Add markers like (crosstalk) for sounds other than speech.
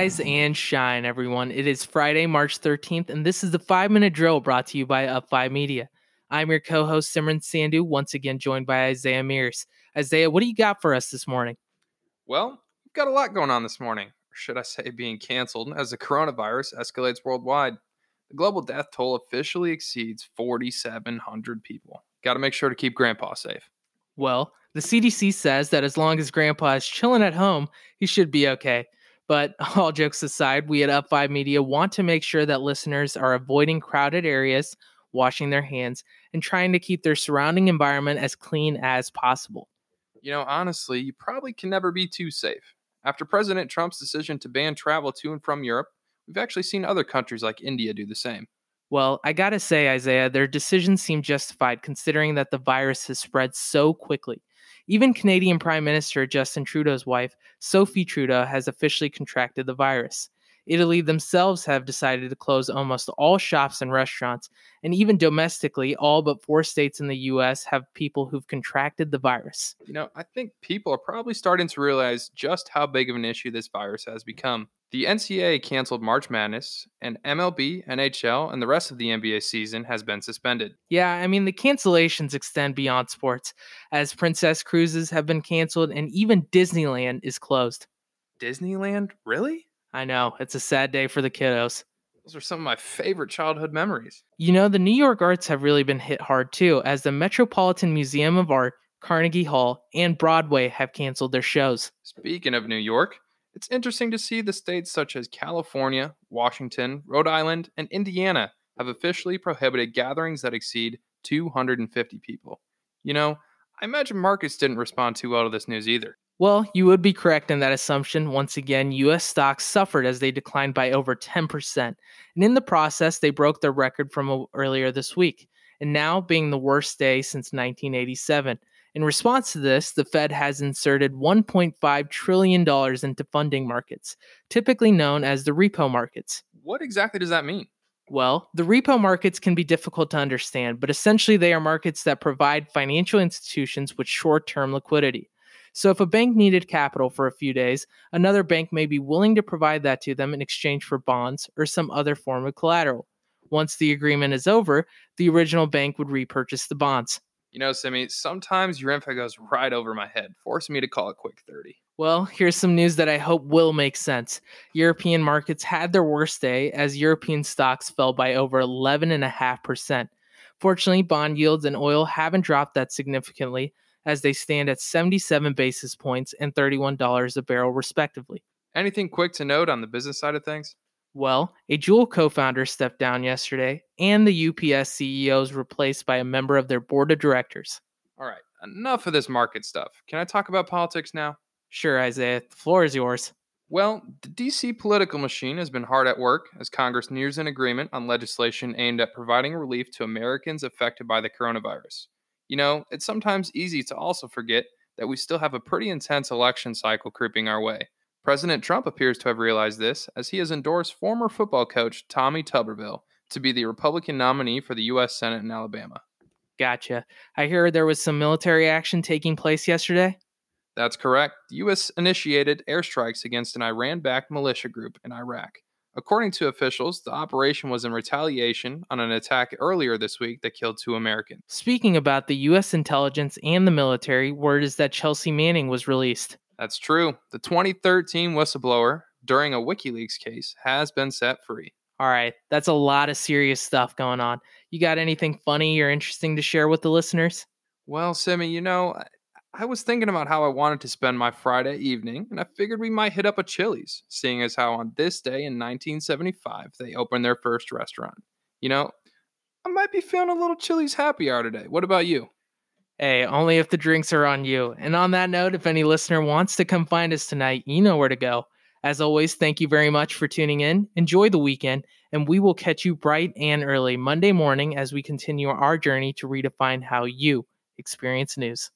Rise and shine, everyone. It is Friday, March 13th, and this is the five minute drill brought to you by Up5 Media. I'm your co host, Simran Sandhu, once again joined by Isaiah Mears. Isaiah, what do you got for us this morning? Well, we've got a lot going on this morning, or should I say, being canceled as the coronavirus escalates worldwide. The global death toll officially exceeds 4,700 people. Got to make sure to keep Grandpa safe. Well, the CDC says that as long as Grandpa is chilling at home, he should be okay. But (laughs) all jokes aside, we at Up5 Media want to make sure that listeners are avoiding crowded areas, washing their hands, and trying to keep their surrounding environment as clean as possible. You know, honestly, you probably can never be too safe. After President Trump's decision to ban travel to and from Europe, we've actually seen other countries like India do the same. Well, I gotta say, Isaiah, their decisions seem justified considering that the virus has spread so quickly. Even Canadian Prime Minister Justin Trudeau's wife, Sophie Trudeau, has officially contracted the virus. Italy themselves have decided to close almost all shops and restaurants, and even domestically, all but four states in the US have people who've contracted the virus. You know, I think people are probably starting to realize just how big of an issue this virus has become. The NCAA canceled March Madness, and MLB, NHL, and the rest of the NBA season has been suspended. Yeah, I mean, the cancellations extend beyond sports, as Princess Cruises have been canceled, and even Disneyland is closed. Disneyland? Really? I know, it's a sad day for the kiddos. Those are some of my favorite childhood memories. You know, the New York arts have really been hit hard too, as the Metropolitan Museum of Art, Carnegie Hall, and Broadway have canceled their shows. Speaking of New York, it's interesting to see the states such as California, Washington, Rhode Island, and Indiana have officially prohibited gatherings that exceed 250 people. You know, I imagine markets didn't respond too well to this news either. Well, you would be correct in that assumption. Once again, US stocks suffered as they declined by over 10%. And in the process, they broke their record from earlier this week, and now being the worst day since 1987. In response to this, the Fed has inserted $1.5 trillion into funding markets, typically known as the repo markets. What exactly does that mean? Well, the repo markets can be difficult to understand, but essentially they are markets that provide financial institutions with short term liquidity. So if a bank needed capital for a few days, another bank may be willing to provide that to them in exchange for bonds or some other form of collateral. Once the agreement is over, the original bank would repurchase the bonds. You know, Simi, sometimes your info goes right over my head, forcing me to call it quick 30. Well, here's some news that I hope will make sense. European markets had their worst day as European stocks fell by over 11.5%. Fortunately, bond yields and oil haven't dropped that significantly as they stand at 77 basis points and $31 a barrel, respectively. Anything quick to note on the business side of things? Well, a Juul co founder stepped down yesterday, and the UPS CEO is replaced by a member of their board of directors. All right, enough of this market stuff. Can I talk about politics now? Sure, Isaiah. The floor is yours. Well, the DC political machine has been hard at work as Congress nears an agreement on legislation aimed at providing relief to Americans affected by the coronavirus. You know, it's sometimes easy to also forget that we still have a pretty intense election cycle creeping our way. President Trump appears to have realized this as he has endorsed former football coach Tommy Tuberville to be the Republican nominee for the U.S. Senate in Alabama. Gotcha. I hear there was some military action taking place yesterday. That's correct. The U.S. initiated airstrikes against an Iran backed militia group in Iraq. According to officials, the operation was in retaliation on an attack earlier this week that killed two Americans. Speaking about the U.S. intelligence and the military, word is that Chelsea Manning was released. That's true. The 2013 whistleblower during a WikiLeaks case has been set free. All right, that's a lot of serious stuff going on. You got anything funny or interesting to share with the listeners? Well, Simi, you know, I was thinking about how I wanted to spend my Friday evening, and I figured we might hit up a Chili's, seeing as how on this day in 1975 they opened their first restaurant. You know, I might be feeling a little Chili's happy hour today. What about you? Hey, only if the drinks are on you. And on that note, if any listener wants to come find us tonight, you know where to go. As always, thank you very much for tuning in. Enjoy the weekend, and we will catch you bright and early Monday morning as we continue our journey to redefine how you experience news.